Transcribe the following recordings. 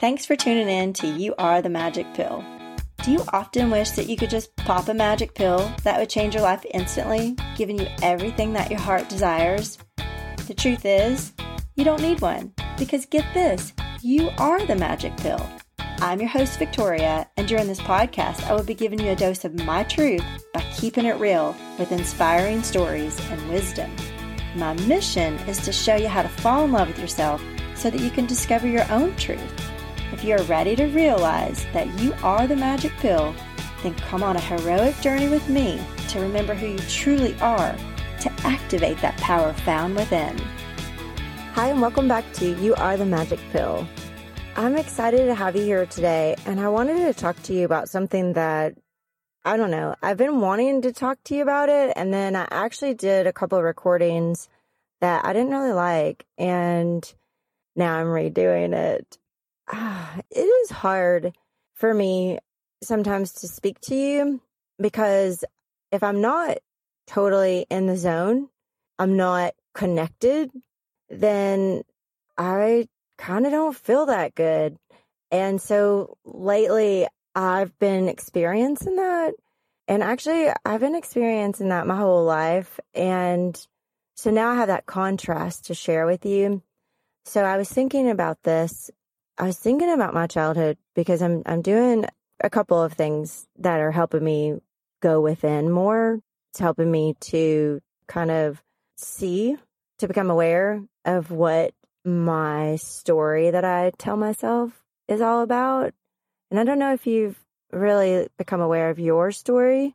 Thanks for tuning in to You Are the Magic Pill. Do you often wish that you could just pop a magic pill that would change your life instantly, giving you everything that your heart desires? The truth is, you don't need one because get this, you are the magic pill. I'm your host, Victoria, and during this podcast, I will be giving you a dose of my truth by keeping it real with inspiring stories and wisdom. My mission is to show you how to fall in love with yourself so that you can discover your own truth. If you're ready to realize that you are the magic pill, then come on a heroic journey with me to remember who you truly are, to activate that power found within. Hi, and welcome back to You Are the Magic Pill. I'm excited to have you here today, and I wanted to talk to you about something that I don't know. I've been wanting to talk to you about it, and then I actually did a couple of recordings that I didn't really like, and now I'm redoing it. Ah, it is hard for me sometimes to speak to you because if I'm not totally in the zone, I'm not connected, then I kind of don't feel that good. And so lately I've been experiencing that. And actually, I've been experiencing that my whole life. And so now I have that contrast to share with you. So I was thinking about this I was thinking about my childhood because I'm I'm doing a couple of things that are helping me go within more. It's helping me to kind of see, to become aware of what my story that I tell myself is all about. And I don't know if you've really become aware of your story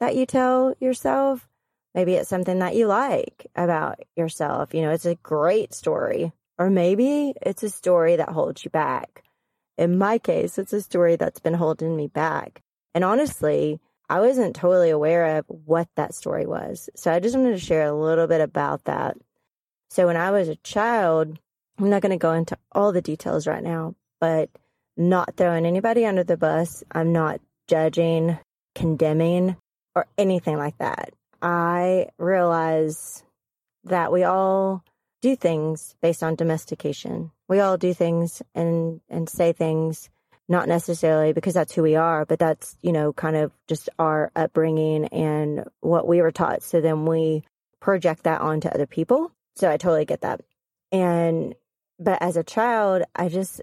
that you tell yourself. Maybe it's something that you like about yourself. You know, it's a great story or maybe it's a story that holds you back. In my case, it's a story that's been holding me back. And honestly, I wasn't totally aware of what that story was. So I just wanted to share a little bit about that. So when I was a child, I'm not going to go into all the details right now, but not throwing anybody under the bus. I'm not judging, condemning, or anything like that. I realize that we all do things based on domestication. We all do things and and say things not necessarily because that's who we are, but that's, you know, kind of just our upbringing and what we were taught. So then we project that onto other people. So I totally get that. And, but as a child, I just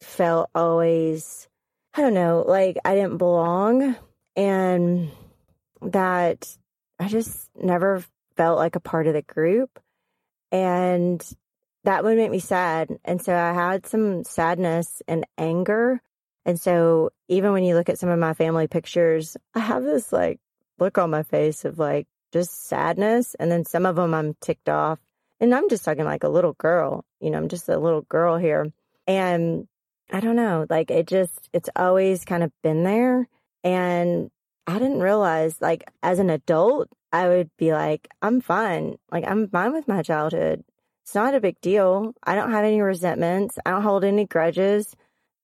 felt always, I don't know, like I didn't belong and that I just never felt like a part of the group. And that would make me sad. And so I had some sadness and anger. And so even when you look at some of my family pictures, I have this like look on my face of like just sadness. And then some of them I'm ticked off. And I'm just talking like a little girl, you know, I'm just a little girl here. And I don't know, like it just, it's always kind of been there. And I didn't realize, like, as an adult, I would be like, I'm fine. Like, I'm fine with my childhood. It's not a big deal. I don't have any resentments. I don't hold any grudges.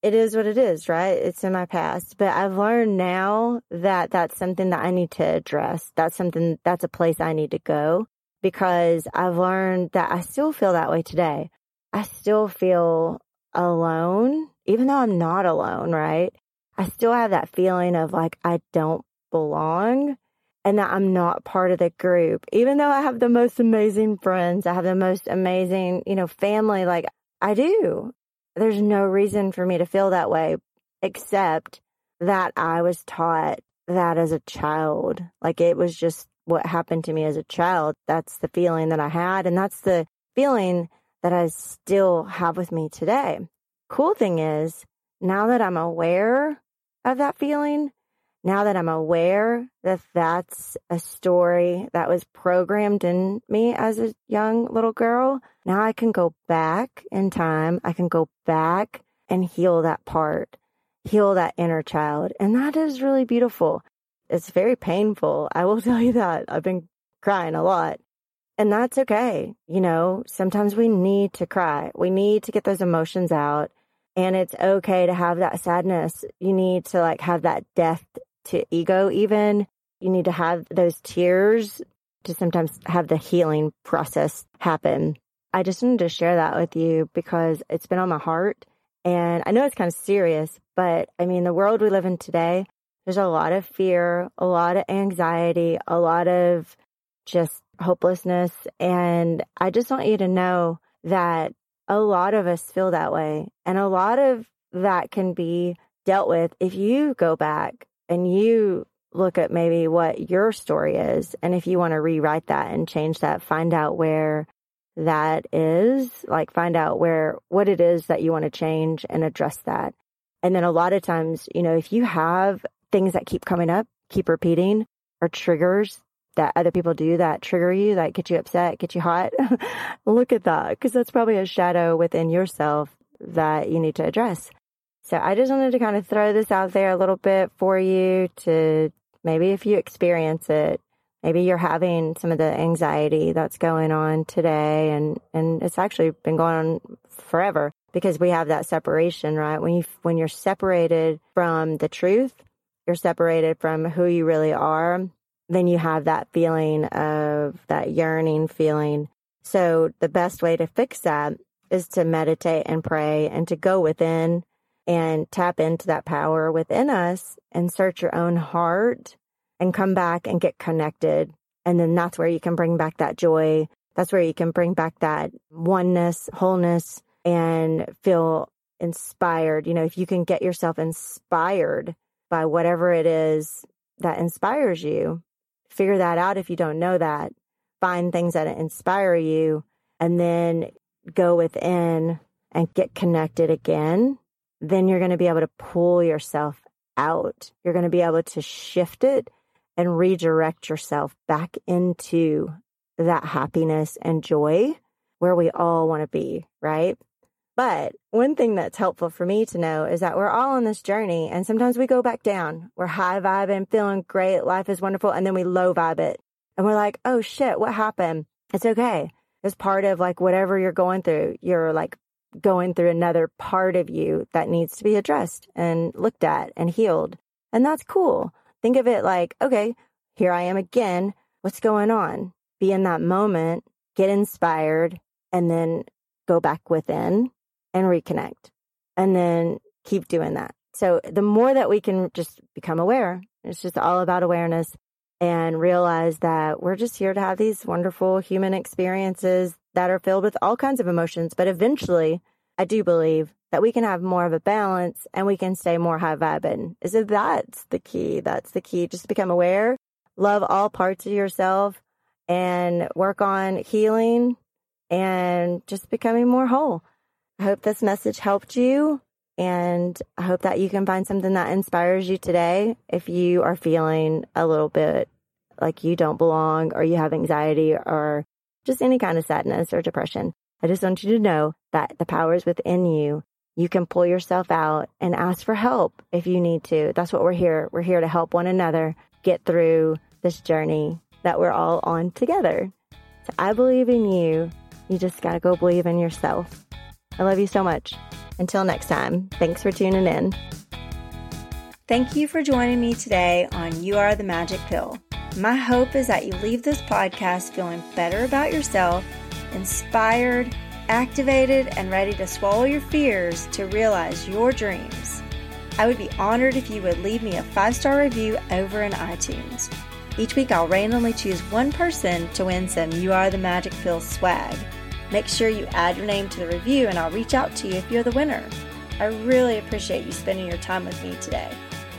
It is what it is, right? It's in my past. But I've learned now that that's something that I need to address. That's something, that's a place I need to go because I've learned that I still feel that way today. I still feel alone, even though I'm not alone, right? I still have that feeling of like, I don't belong and that I'm not part of the group. Even though I have the most amazing friends, I have the most amazing, you know, family, like I do. There's no reason for me to feel that way except that I was taught that as a child. Like it was just what happened to me as a child. That's the feeling that I had. And that's the feeling that I still have with me today. Cool thing is, now that I'm aware of that feeling, now that I'm aware that that's a story that was programmed in me as a young little girl, now I can go back in time. I can go back and heal that part, heal that inner child. And that is really beautiful. It's very painful. I will tell you that. I've been crying a lot. And that's okay. You know, sometimes we need to cry. We need to get those emotions out. And it's okay to have that sadness. You need to like have that death to ego, even. You need to have those tears to sometimes have the healing process happen. I just wanted to share that with you because it's been on my heart And I know it's kind of serious, but I mean, the world we live in today, there's a lot of fear, a lot of anxiety, a lot of just hopelessness. And I just want you to know that a lot of us feel that way. And a lot of that can be dealt with if you go back and you look at maybe what your story is. And if you want to rewrite that and change that, find out where that is, like find out where, what it is that you want to change and address that. And then a lot of times, you know, if you have things that keep coming up, keep repeating, or triggers that other people do that trigger you, that get you upset, get you hot, look at that because that's probably a shadow within yourself that you need to address. So I just wanted to kind of throw this out there a little bit for you to maybe if you experience it, maybe you're having some of the anxiety that's going on today and and it's actually been going on forever because we have that separation, right? When you when you're separated from the truth, you're separated from who you really are, then you have that feeling of that yearning feeling. So the best way to fix that is to meditate and pray and to go within and tap into that power within us and search your own heart and come back and get connected. And then that's where you can bring back that joy. That's where you can bring back that oneness, wholeness, and feel inspired. You know, if you can get yourself inspired by whatever it is that inspires you, figure that out if you don't know that. Find things that inspire you and then go within and get connected again then you're going to be able to pull yourself out. You're going to be able to shift it and redirect yourself back into that happiness and joy where we all want to be, right? But one thing that's helpful for me to know is that we're all on this journey and sometimes we go back down. We're high vibing, feeling great, life is wonderful, and then we low vibe it. And we're like, oh shit, what happened? It's okay. It's part of like whatever you're going through. You're like going through another part of you that needs to be addressed and looked at and healed. And that's cool. Think of it like, okay, here I am again. What's going on? Be in that moment, get inspired, and then go back within and reconnect. And then keep doing that. So the more that we can just become aware, it's just all about awareness and realize that we're just here to have these wonderful human experiences that are filled with all kinds of emotions. But eventually, I do believe that we can have more of a balance and we can stay more high vibing. So that's the key. That's the key. Just become aware, love all parts of yourself, and work on healing and just becoming more whole. I hope this message helped you. And I hope that you can find something that inspires you today if you are feeling a little bit like you don't belong or you have anxiety or just any kind of sadness or depression. I just want you to know that the power is within you. You can pull yourself out and ask for help if you need to. That's what we're here. We're here to help one another get through this journey that we're all on together. So I believe in you. You just got to go believe in yourself. I love you so much. Until next time, thanks for tuning in. Thank you for joining me today on You Are the Magic Pill. My hope is that you leave this podcast feeling better about yourself, inspired, activated, and ready to swallow your fears to realize your dreams. I would be honored if you would leave me a five star review over in iTunes. Each week, I'll randomly choose one person to win some You Are the Magic Pill swag. Make sure you add your name to the review, and I'll reach out to you if you're the winner. I really appreciate you spending your time with me today.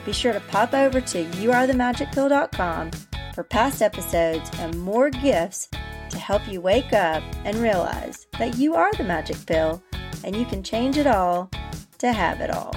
Be sure to pop over to youarethemagicpill.com for past episodes and more gifts to help you wake up and realize that you are the magic pill and you can change it all to have it all.